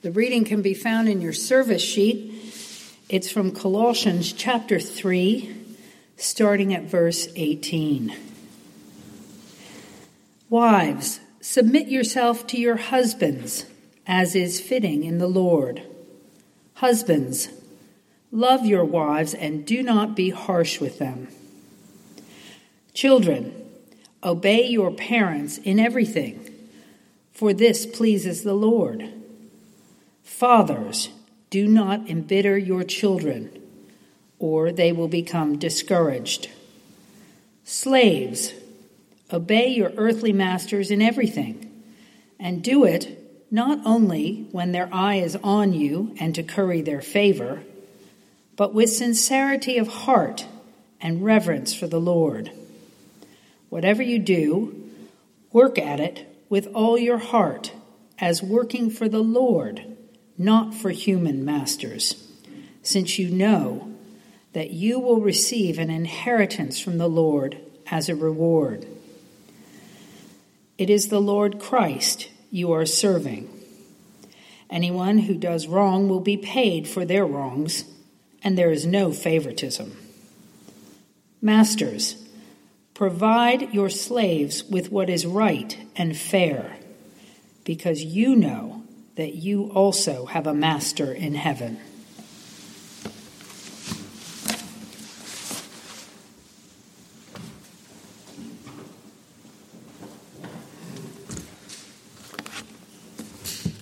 The reading can be found in your service sheet. It's from Colossians chapter 3, starting at verse 18. Wives, submit yourself to your husbands, as is fitting in the Lord. Husbands, love your wives and do not be harsh with them. Children, obey your parents in everything, for this pleases the Lord. Fathers, do not embitter your children, or they will become discouraged. Slaves, obey your earthly masters in everything, and do it not only when their eye is on you and to curry their favor, but with sincerity of heart and reverence for the Lord. Whatever you do, work at it with all your heart, as working for the Lord not for human masters, since you know that you will receive an inheritance from the Lord as a reward. It is the Lord Christ you are serving. Anyone who does wrong will be paid for their wrongs, and there is no favoritism. Masters, provide your slaves with what is right and fair, because you know that you also have a master in heaven.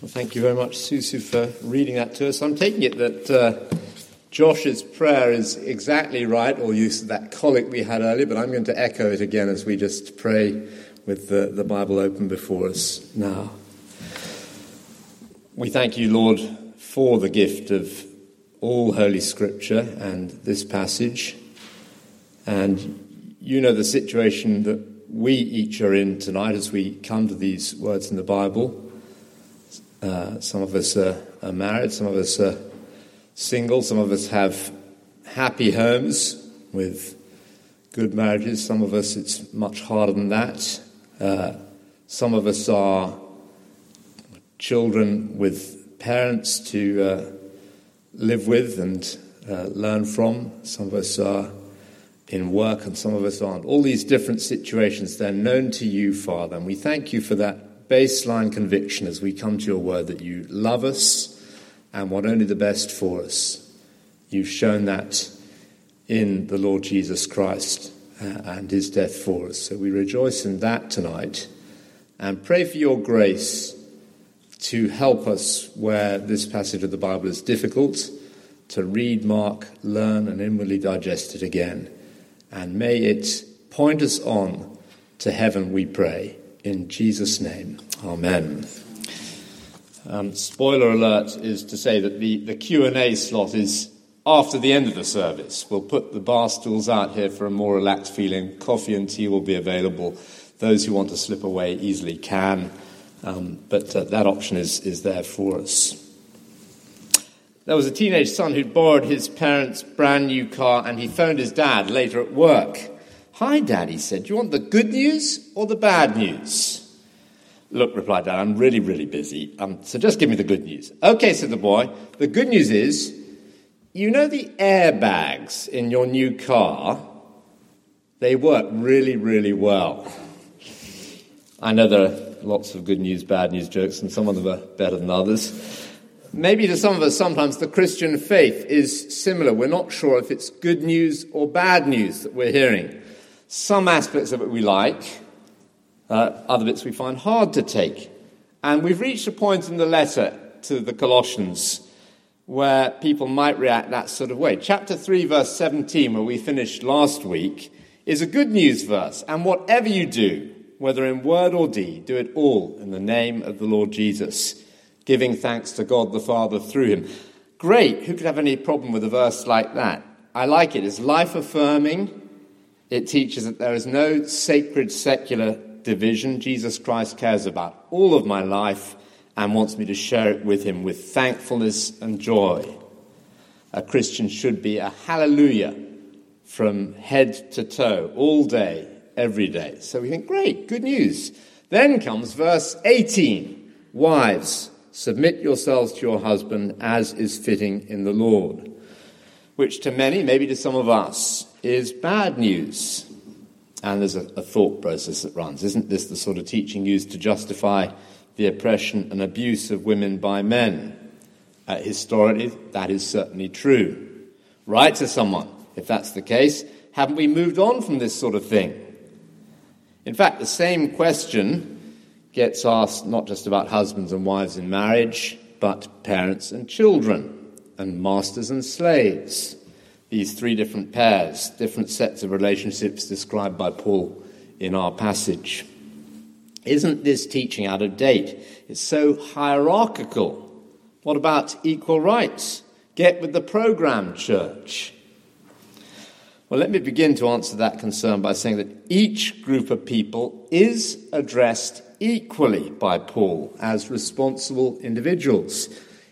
Well, thank you very much, Susu, for reading that to us. I'm taking it that uh, Josh's prayer is exactly right, or use that collect we had earlier, but I'm going to echo it again as we just pray with the, the Bible open before us now. We thank you, Lord, for the gift of all Holy Scripture and this passage. And you know the situation that we each are in tonight as we come to these words in the Bible. Uh, some of us are, are married, some of us are single, some of us have happy homes with good marriages, some of us it's much harder than that. Uh, some of us are children with parents to uh, live with and uh, learn from. Some of us are in work and some of us aren't. All these different situations, they're known to you, Father, and we thank you for that baseline conviction as we come to your word that you love us and want only the best for us. You've shown that in the Lord Jesus Christ uh, and his death for us. So we rejoice in that tonight and pray for your grace to help us where this passage of the Bible is difficult, to read, mark, learn, and inwardly digest it again. And may it point us on to heaven, we pray. In Jesus' name, Amen. Um, spoiler alert is to say that the, the Q&A slot is after the end of the service. We'll put the bar stools out here for a more relaxed feeling. Coffee and tea will be available. Those who want to slip away easily can. Um, but uh, that option is, is there for us. There was a teenage son who'd borrowed his parents' brand new car and he phoned his dad later at work. Hi, Dad, he said. Do you want the good news or the bad news? Look, replied Dad, I'm really, really busy. Um, so just give me the good news. Okay, said the boy. The good news is, you know the airbags in your new car? They work really, really well. I know there are lots of good news, bad news jokes, and some of them are better than others. Maybe to some of us, sometimes the Christian faith is similar. We're not sure if it's good news or bad news that we're hearing. Some aspects of it we like, uh, other bits we find hard to take. And we've reached a point in the letter to the Colossians where people might react that sort of way. Chapter 3, verse 17, where we finished last week, is a good news verse. And whatever you do, whether in word or deed, do it all in the name of the Lord Jesus, giving thanks to God the Father through him. Great. Who could have any problem with a verse like that? I like it. It's life affirming. It teaches that there is no sacred secular division. Jesus Christ cares about all of my life and wants me to share it with him with thankfulness and joy. A Christian should be a hallelujah from head to toe all day, every day. So we think, great, good news. Then comes verse 18 Wives, submit yourselves to your husband as is fitting in the Lord, which to many, maybe to some of us, is bad news. And there's a, a thought process that runs. Isn't this the sort of teaching used to justify the oppression and abuse of women by men? Uh, historically, that is certainly true. Write to someone, if that's the case, haven't we moved on from this sort of thing? In fact, the same question gets asked not just about husbands and wives in marriage, but parents and children, and masters and slaves. These three different pairs, different sets of relationships described by Paul in our passage. Isn't this teaching out of date? It's so hierarchical. What about equal rights? Get with the program, church. Well, let me begin to answer that concern by saying that each group of people is addressed equally by Paul as responsible individuals.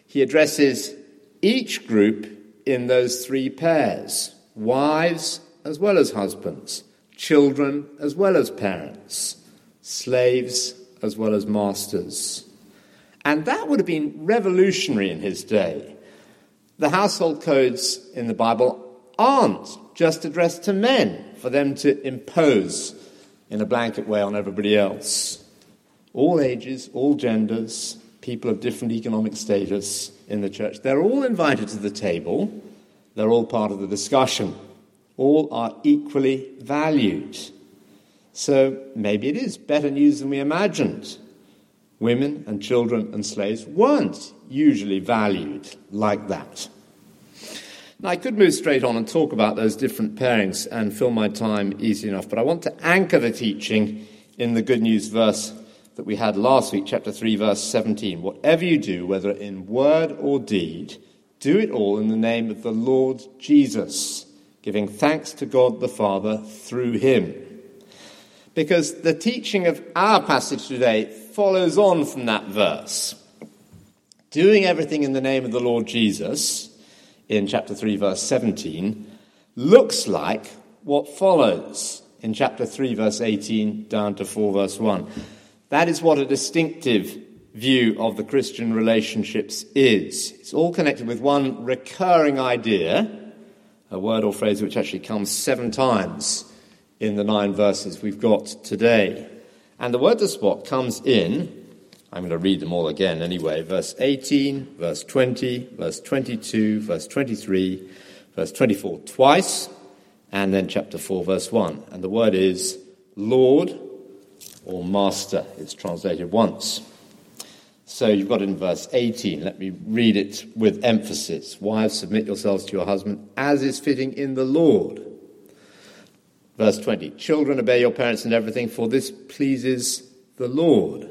He addresses each group in those three pairs wives as well as husbands, children as well as parents, slaves as well as masters. And that would have been revolutionary in his day. The household codes in the Bible aren't just addressed to men for them to impose in a blanket way on everybody else. All ages, all genders, people of different economic status in the church, they're all invited to the table. They're all part of the discussion. All are equally valued. So maybe it is better news than we imagined. Women and children and slaves weren't usually valued like that. Now, I could move straight on and talk about those different pairings and fill my time easy enough, but I want to anchor the teaching in the good news verse that we had last week, chapter 3, verse 17. Whatever you do, whether in word or deed, do it all in the name of the Lord Jesus, giving thanks to God the Father through him. Because the teaching of our passage today follows on from that verse. Doing everything in the name of the Lord Jesus in chapter 3, verse 17, looks like what follows in chapter 3, verse 18 down to 4, verse 1. That is what a distinctive view of the Christian relationships is. It's all connected with one recurring idea, a word or phrase which actually comes seven times in the nine verses we've got today. And the word to spot comes in I'm going to read them all again anyway. Verse 18, verse 20, verse 22, verse 23, verse 24 twice, and then chapter 4, verse 1. And the word is Lord or Master. It's translated once. So you've got in verse 18. Let me read it with emphasis. Wives, submit yourselves to your husband as is fitting in the Lord. Verse 20. Children, obey your parents in everything, for this pleases the Lord.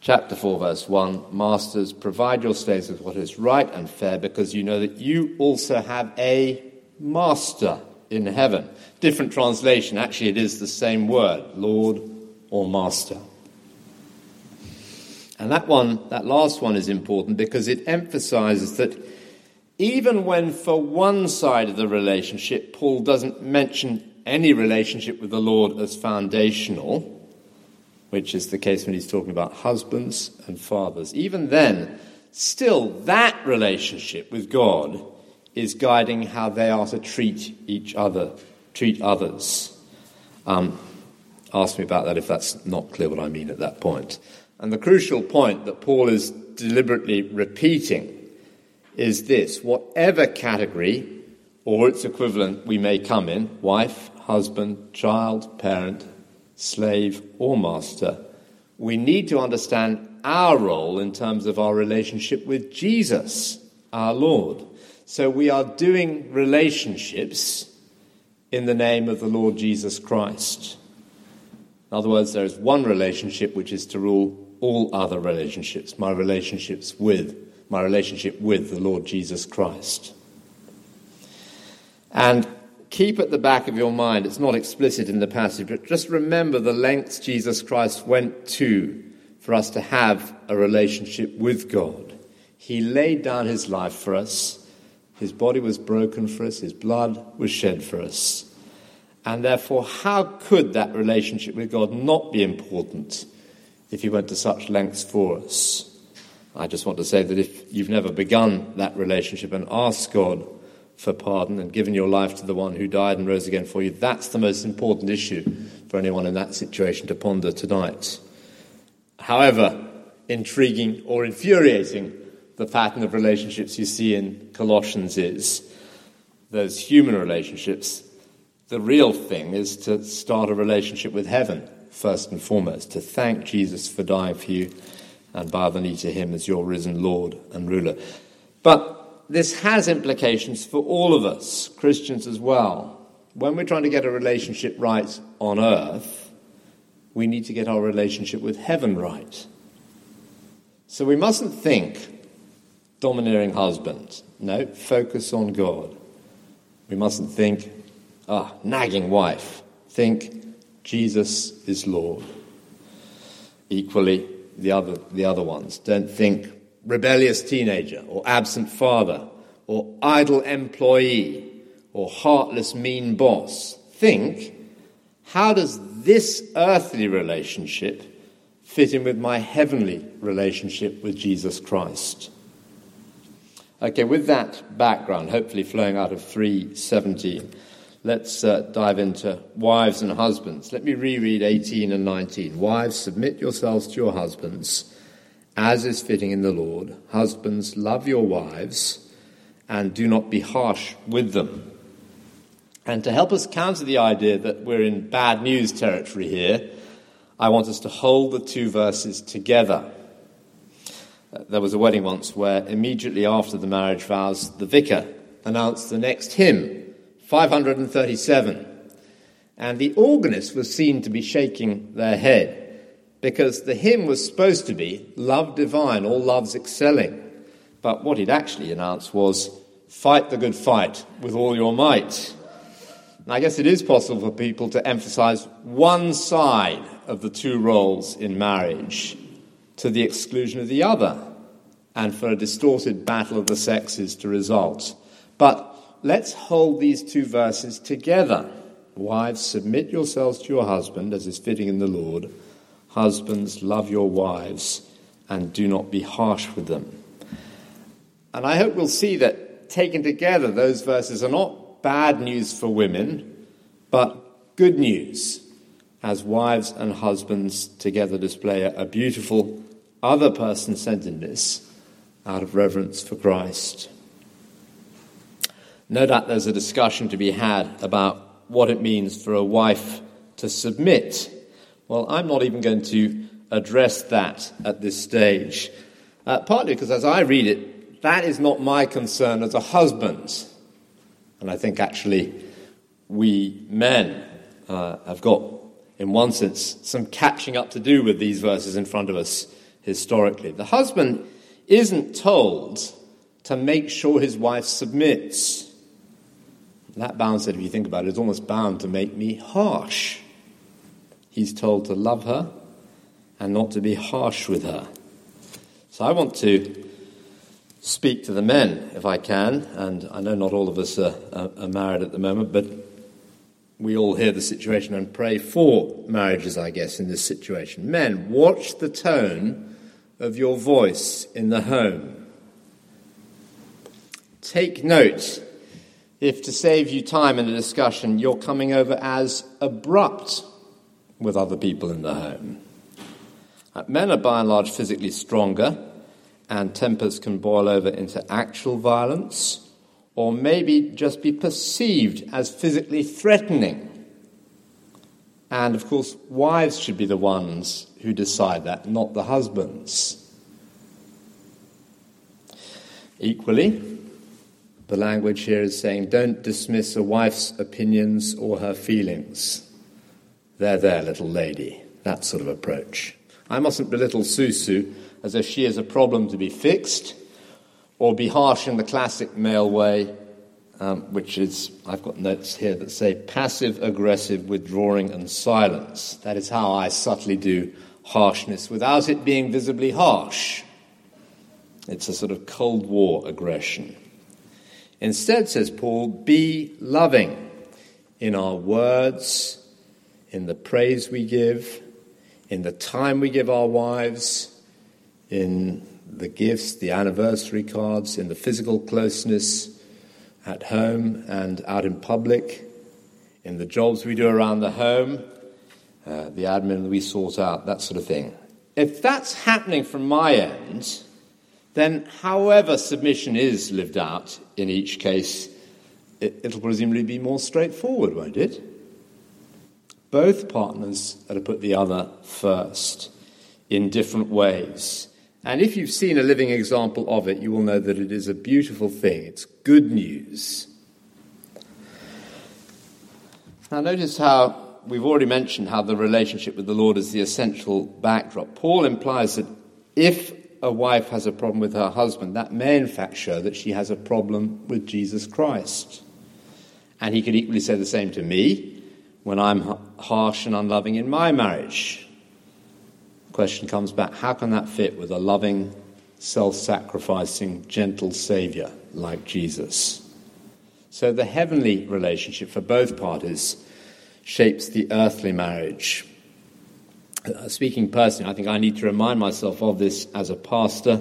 Chapter 4, verse 1 Masters, provide your slaves with what is right and fair, because you know that you also have a master in heaven. Different translation, actually, it is the same word Lord or Master. And that one, that last one is important because it emphasizes that even when for one side of the relationship, Paul doesn't mention any relationship with the Lord as foundational, which is the case when he's talking about husbands and fathers. Even then, still that relationship with God is guiding how they are to treat each other, treat others. Um, ask me about that if that's not clear what I mean at that point. And the crucial point that Paul is deliberately repeating is this whatever category or its equivalent we may come in wife, husband, child, parent, slave, or master, we need to understand our role in terms of our relationship with Jesus, our Lord. So we are doing relationships in the name of the Lord Jesus Christ. In other words, there is one relationship which is to rule all other relationships, my relationships with, my relationship with the Lord Jesus Christ. And keep at the back of your mind, it's not explicit in the passage, but just remember the lengths Jesus Christ went to for us to have a relationship with God. He laid down his life for us, his body was broken for us, his blood was shed for us. And therefore, how could that relationship with God not be important if he went to such lengths for us? I just want to say that if you've never begun that relationship and asked God for pardon and given your life to the one who died and rose again for you, that's the most important issue for anyone in that situation to ponder tonight. However intriguing or infuriating the pattern of relationships you see in Colossians is, those human relationships, the real thing is to start a relationship with heaven, first and foremost, to thank Jesus for dying for you and bow the knee to him as your risen Lord and ruler. But this has implications for all of us, Christians as well. When we're trying to get a relationship right on earth, we need to get our relationship with heaven right. So we mustn't think domineering husband. No, focus on God. We mustn't think, ah, nagging wife. Think, Jesus is Lord. Equally, the other, the other ones. Don't think rebellious teenager or absent father or idle employee or heartless mean boss. Think, how does this earthly relationship fit in with my heavenly relationship with Jesus Christ? Okay, with that background, hopefully flowing out of 317, let's uh, dive into wives and husbands. Let me reread 18 and 19. Wives, submit yourselves to your husbands, as is fitting in the Lord. Husbands, love your wives, and do not be harsh with them. And to help us counter the idea that we're in bad news territory here, I want us to hold the two verses together. There was a wedding once where immediately after the marriage vows, the vicar announced the next hymn, 537. And the organist was seen to be shaking their head because the hymn was supposed to be Love Divine, all loves excelling. But what he'd actually announced was Fight the good fight with all your might. And I guess it is possible for people to emphasize one side of the two roles in marriage to the exclusion of the other, and for a distorted battle of the sexes to result. But let's hold these two verses together. Wives, submit yourselves to your husband as is fitting in the Lord. Husbands, love your wives and do not be harsh with them. And I hope we'll see that taken together, those verses are not bad news for women, but good news as wives and husbands together display a beautiful other person centeredness out of reverence for Christ. No doubt there's a discussion to be had about what it means for a wife to submit. Well, I'm not even going to address that at this stage, uh, partly because as I read it, that is not my concern as a husband. And I think actually we men uh, have got, in one sense, some catching up to do with these verses in front of us historically. The husband isn't told to make sure his wife submits. That bound said, if you think about it, is almost bound to make me harsh. He's told to love her and not to be harsh with her. So I want to speak to the men, if I can, and I know not all of us are, are, married at the moment, but we all hear the situation and pray for marriages, I guess, in this situation. Men, watch the tone of your voice in the home. Take note if, to save you time in a discussion, you're coming over as abrupt with other people in the home. Uh, men are by and large physically stronger, and tempers can boil over into actual violence, or maybe just be perceived as physically threatening. And of course, wives should be the ones who decide that, not the husbands. Equally, the language here is saying don't dismiss a wife's opinions or her feelings. There, there, little lady. That sort of approach. I mustn't belittle Susu as if she is a problem to be fixed or be harsh in the classic male way um, which is, I've got notes here that say passive aggressive withdrawing and silence. That is how I subtly do harshness without it being visibly harsh. It's a sort of Cold War aggression. Instead, says Paul, be loving in our words, in the praise we give, in the time we give our wives, in the gifts, the anniversary cards, in the physical closeness at home and out in public, in the jobs we do around the home, uh, the admin we sort out, that sort of thing. If that's happening from my end, then however submission is lived out in each case, it, it'll presumably be more straightforward, won't it? Both partners are to put the other first in different ways. And if you've seen a living example of it, you will know that it is a beautiful thing. It's good news. Now, notice how we've already mentioned how the relationship with the Lord is the essential backdrop. Paul implies that if a wife has a problem with her husband, that may in fact show that she has a problem with Jesus Christ. And he could equally say the same to me when I'm harsh and unloving in my marriage The question comes back how can that fit with a loving, self sacrificing, gentle Saviour like Jesus? So the heavenly relationship for both parties shapes the earthly marriage. Uh, speaking personally, I think I need to remind myself of this as a pastor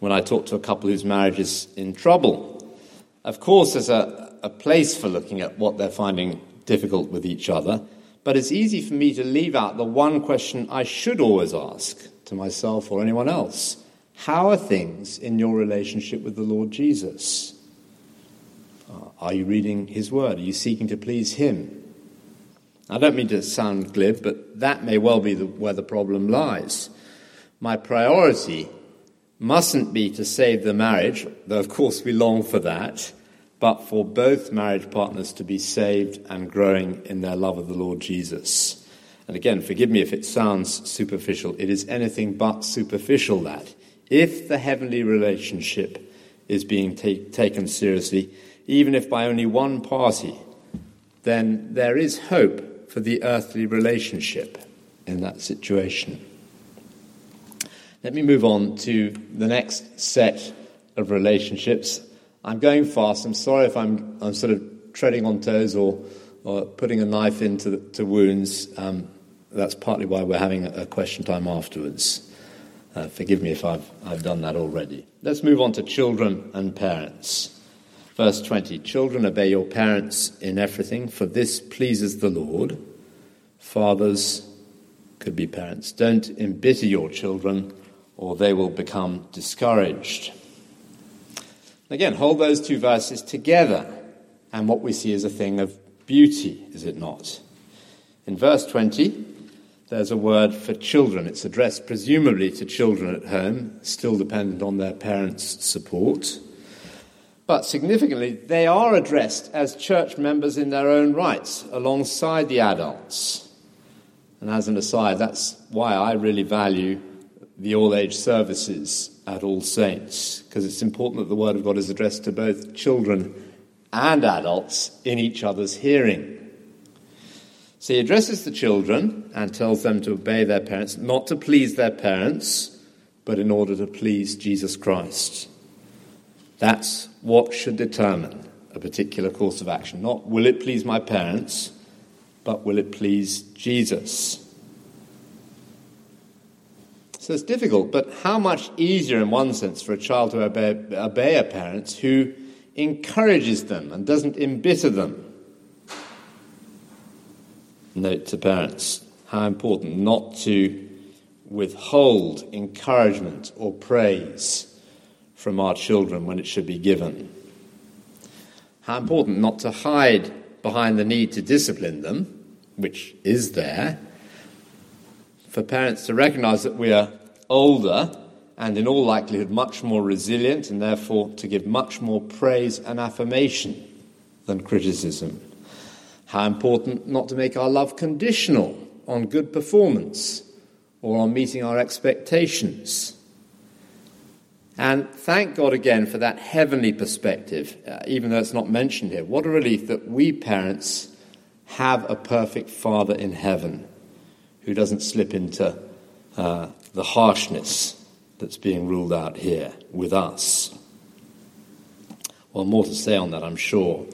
when I talk to a couple whose marriage is in trouble. Of course, there's a, a place for looking at what they're finding difficult with each other. But it's easy for me to leave out the one question I should always ask to myself or anyone else How are things in your relationship with the Lord Jesus? Uh, are you reading His Word? Are you seeking to please Him? I don't mean to sound glib, but that may well be the, where the problem lies. My priority mustn't be to save the marriage, though of course we long for that but for both marriage partners to be saved and growing in their love of the Lord Jesus. And again, forgive me if it sounds superficial. It is anything but superficial that. If the heavenly relationship is being take, taken seriously, even if by only one party, then there is hope for the earthly relationship in that situation. Let me move on to the next set of relationships I'm going fast. I'm sorry if I'm, I'm sort of treading on toes or, or putting a knife into to wounds. Um, that's partly why we're having a, question time afterwards. Uh, forgive me if I've, I've done that already. Let's move on to children and parents. Verse 20 Children, obey your parents in everything, for this pleases the Lord. Fathers, could be parents, don't embitter your children, or they will become discouraged. Again, hold those two verses together, and what we see is a thing of beauty, is it not? In verse 20, there's a word for children. It's addressed presumably to children at home, still dependent on their parents' support. But significantly, they are addressed as church members in their own rights, alongside the adults. And as an aside, that's why I really value the all age services at All Saints, because it's important that the Word of God is addressed to both children and adults in each other's hearing. So he addresses the children and tells them to obey their parents, not to please their parents, but in order to please Jesus Christ. That's what should determine a particular course of action. Not will it please my parents, but will it please Jesus? So it's difficult, but how much easier, in one sense, for a child to obey, obey a parent who encourages them and doesn't embitter them? Note to parents how important not to withhold encouragement or praise from our children when it should be given. How important not to hide behind the need to discipline them, which is there for parents to recognize that we are older and, in all likelihood, much more resilient, and therefore to give much more praise and affirmation than criticism. How important not to make our love conditional on good performance or on meeting our expectations. And thank God again for that heavenly perspective, uh, even though it's not mentioned here. What a relief that we parents have a perfect Father in heaven who doesn't slip into uh, the harshness that's being ruled out here with us. Well, more to say on that, I'm sure.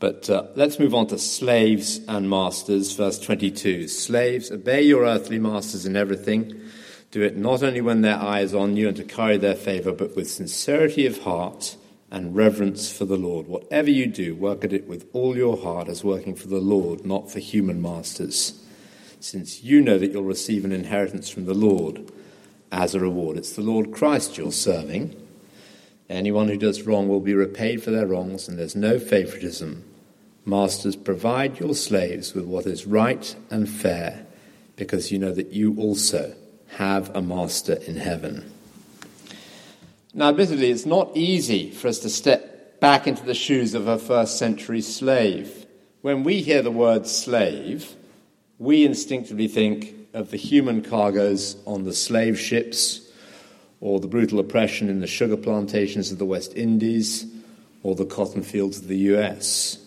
But uh, let's move on to slaves and masters, verse 22. Slaves, obey your earthly masters in everything. Do it not only when their eye is on you and to carry their favor, but with sincerity of heart and reverence for the Lord. Whatever you do, work at it with all your heart as working for the Lord, not for human masters, since you know that you'll receive an inheritance from the Lord as a reward. It's the Lord Christ you're serving. Anyone who does wrong will be repaid for their wrongs, and there's no favoritism. Masters, provide your slaves with what is right and fair, because you know that you also have a master in heaven. Now, admittedly, it's not easy for us to step back into the shoes of a first century slave. When we hear the word slave, we instinctively think of the human cargoes on the slave ships or the brutal oppression in the sugar plantations of the West Indies, or the cotton fields of the US.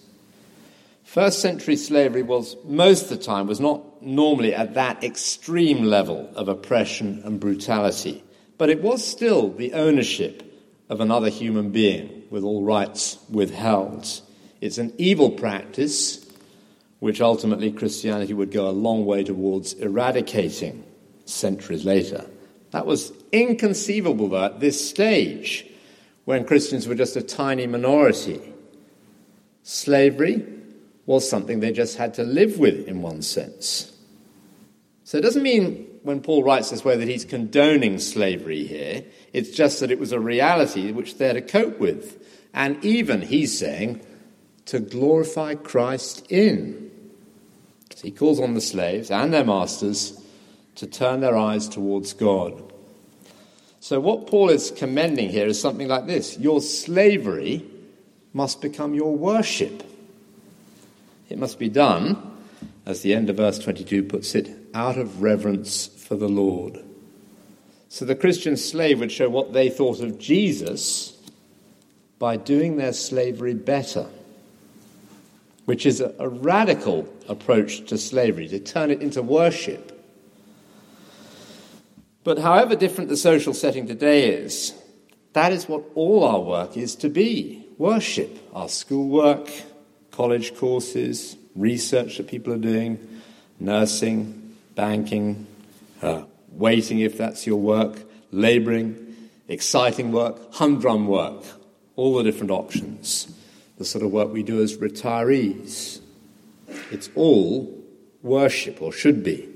First century slavery was, most of the time, was not normally at that extreme level of oppression and brutality, but it was still the ownership of another human being with all rights withheld. It's an evil practice which ultimately Christianity would go a long way towards eradicating centuries later. That was inconceivable at this stage when Christians were just a tiny minority. Slavery was something they just had to live with in one sense. So it doesn't mean when Paul writes this way that he's condoning slavery here. It's just that it was a reality which they had to cope with. And even, he's saying, to glorify Christ in. He calls on the slaves and their masters to turn their eyes towards God. So, what Paul is commending here is something like this Your slavery must become your worship. It must be done, as the end of verse 22 puts it, out of reverence for the Lord. So, the Christian slave would show what they thought of Jesus by doing their slavery better, which is a, a radical approach to slavery, to turn it into worship. But however different the social setting today is, that is what all our work is to be worship. Our schoolwork, college courses, research that people are doing, nursing, banking, uh, waiting if that's your work, labouring, exciting work, humdrum work, all the different options, the sort of work we do as retirees. It's all worship, or should be,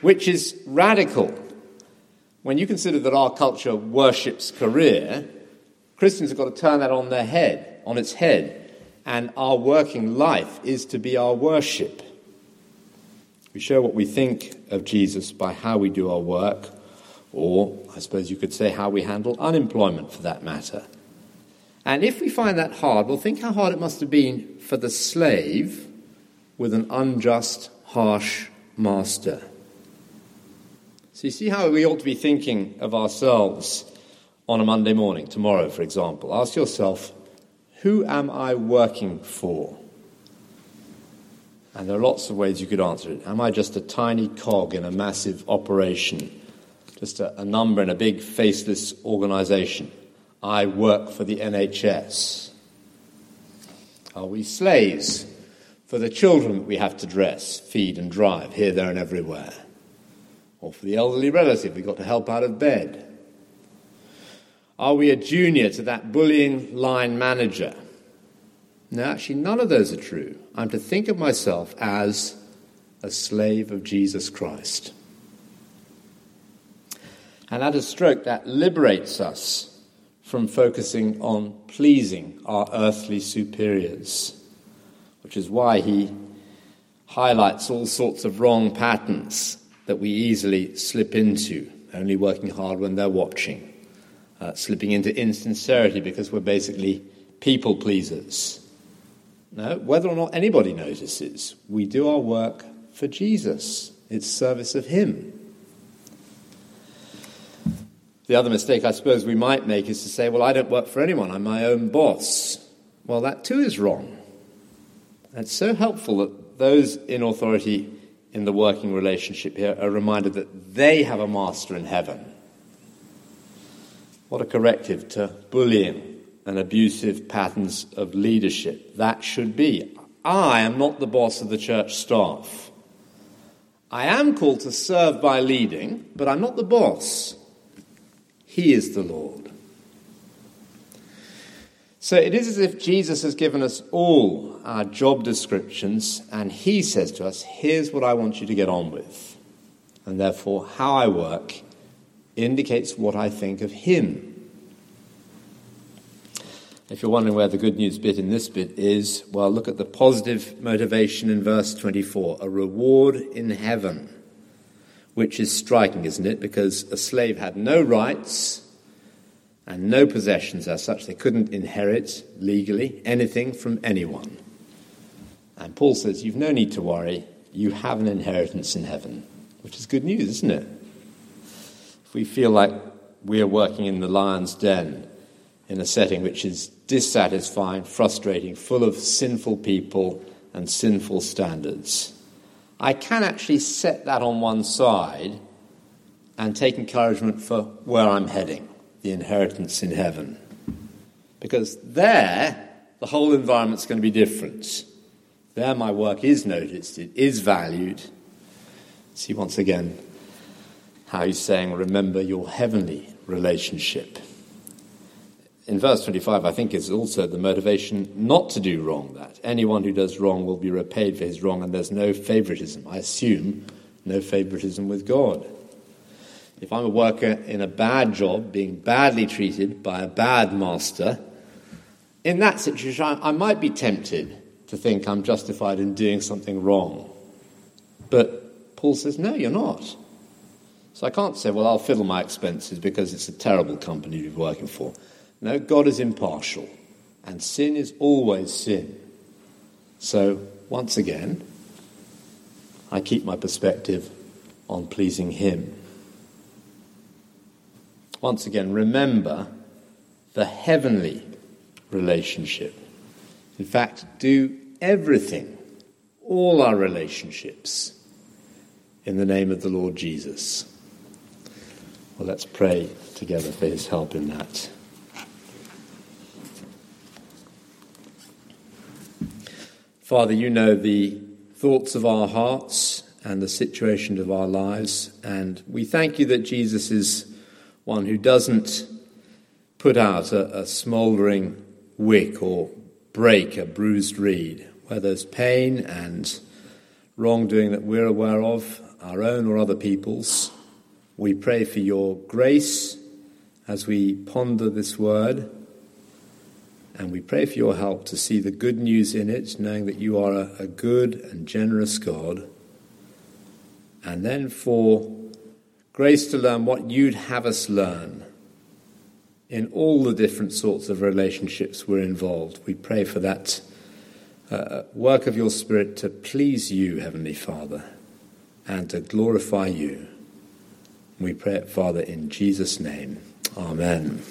which is radical when you consider that our culture worships career, Christians have got to turn that on their head, on its head, and our working life is to be our worship. We show what we think of Jesus by how we do our work, or I suppose you could say how we handle unemployment for that matter. And if we find that hard, well, think how hard it must have been for the slave with an unjust, harsh master. So you see how we ought to be thinking of ourselves on a Monday morning, tomorrow, for example. Ask yourself, who am I working for? And there are lots of ways you could answer it. Am I just a tiny cog in a massive operation? Just a, a number in a big faceless organization? I work for the NHS. Are we slaves for the children that we have to dress, feed, and drive here, there, and everywhere? Or for the elderly relative we got to help out of bed? Are we a junior to that bullying line manager? No, actually, none of those are true. I'm to think of myself as a slave of Jesus Christ. And at a stroke, that liberates us from focusing on pleasing our earthly superiors, which is why he highlights all sorts of wrong patterns that we easily slip into, only working hard when they're watching, uh, slipping into insincerity because we're basically people pleasers. No, whether or not anybody notices, we do our work for Jesus. It's service of Him. The other mistake I suppose we might make is to say, well, I don't work for anyone, I'm my own boss. Well, that too is wrong. It's so helpful that those in authority in the working relationship here are reminded that they have a master in heaven. What a corrective to bullying and abusive patterns of leadership. That should be. I am not the boss of the church staff. I am called to serve by leading, but I'm not the boss. He is the Lord. So it is as if Jesus has given us all our job descriptions, and He says to us, Here's what I want you to get on with. And therefore, how I work indicates what I think of Him. If you're wondering where the good news bit in this bit is, well, look at the positive motivation in verse 24 a reward in heaven, which is striking, isn't it? Because a slave had no rights and no possessions as such. They couldn't inherit legally anything from anyone. And Paul says, You've no need to worry. You have an inheritance in heaven, which is good news, isn't it? If we feel like we are working in the lion's den in a setting which is dissatisfying, frustrating, full of sinful people and sinful standards. I can actually set that on one side and take encouragement for where I'm heading, the inheritance in heaven. Because there, the whole environment's going to be different. There, my work is noticed, it is valued. See once again how he's saying, remember your heavenly relationship in verse 25, I think is also the motivation not to do wrong that anyone who does wrong will be repaid for his wrong, and there's no favoritism. I assume no favoritism with God. If I'm a worker in a bad job, being badly treated by a bad master, in that situation, I might be tempted to think I'm justified in doing something wrong. But Paul says, no, you're not. So I can't say, well, I'll fiddle my expenses because it's a terrible company to be working for. No, God is impartial, and sin is always sin. So, once again, I keep my perspective on pleasing Him. Once again, remember the heavenly relationship. In fact, do everything, all our relationships, in the name of the Lord Jesus. Well, let's pray together for His help in that. Father, you know the thoughts of our hearts and the situation of our lives, and we thank you that Jesus is one who doesn't put out a, a smouldering wick or break a bruised reed where there's pain and wrongdoing that we're aware of, our own or other people's. We pray for your grace as we ponder this word. And we pray for your help to see the good news in it, knowing that you are a, a good and generous God. And then for grace to learn what you'd have us learn in all the different sorts of relationships we're involved. We pray for that uh, work of your Spirit to please you, Heavenly Father, and to glorify you. We pray it, Father, in Jesus' name. Amen.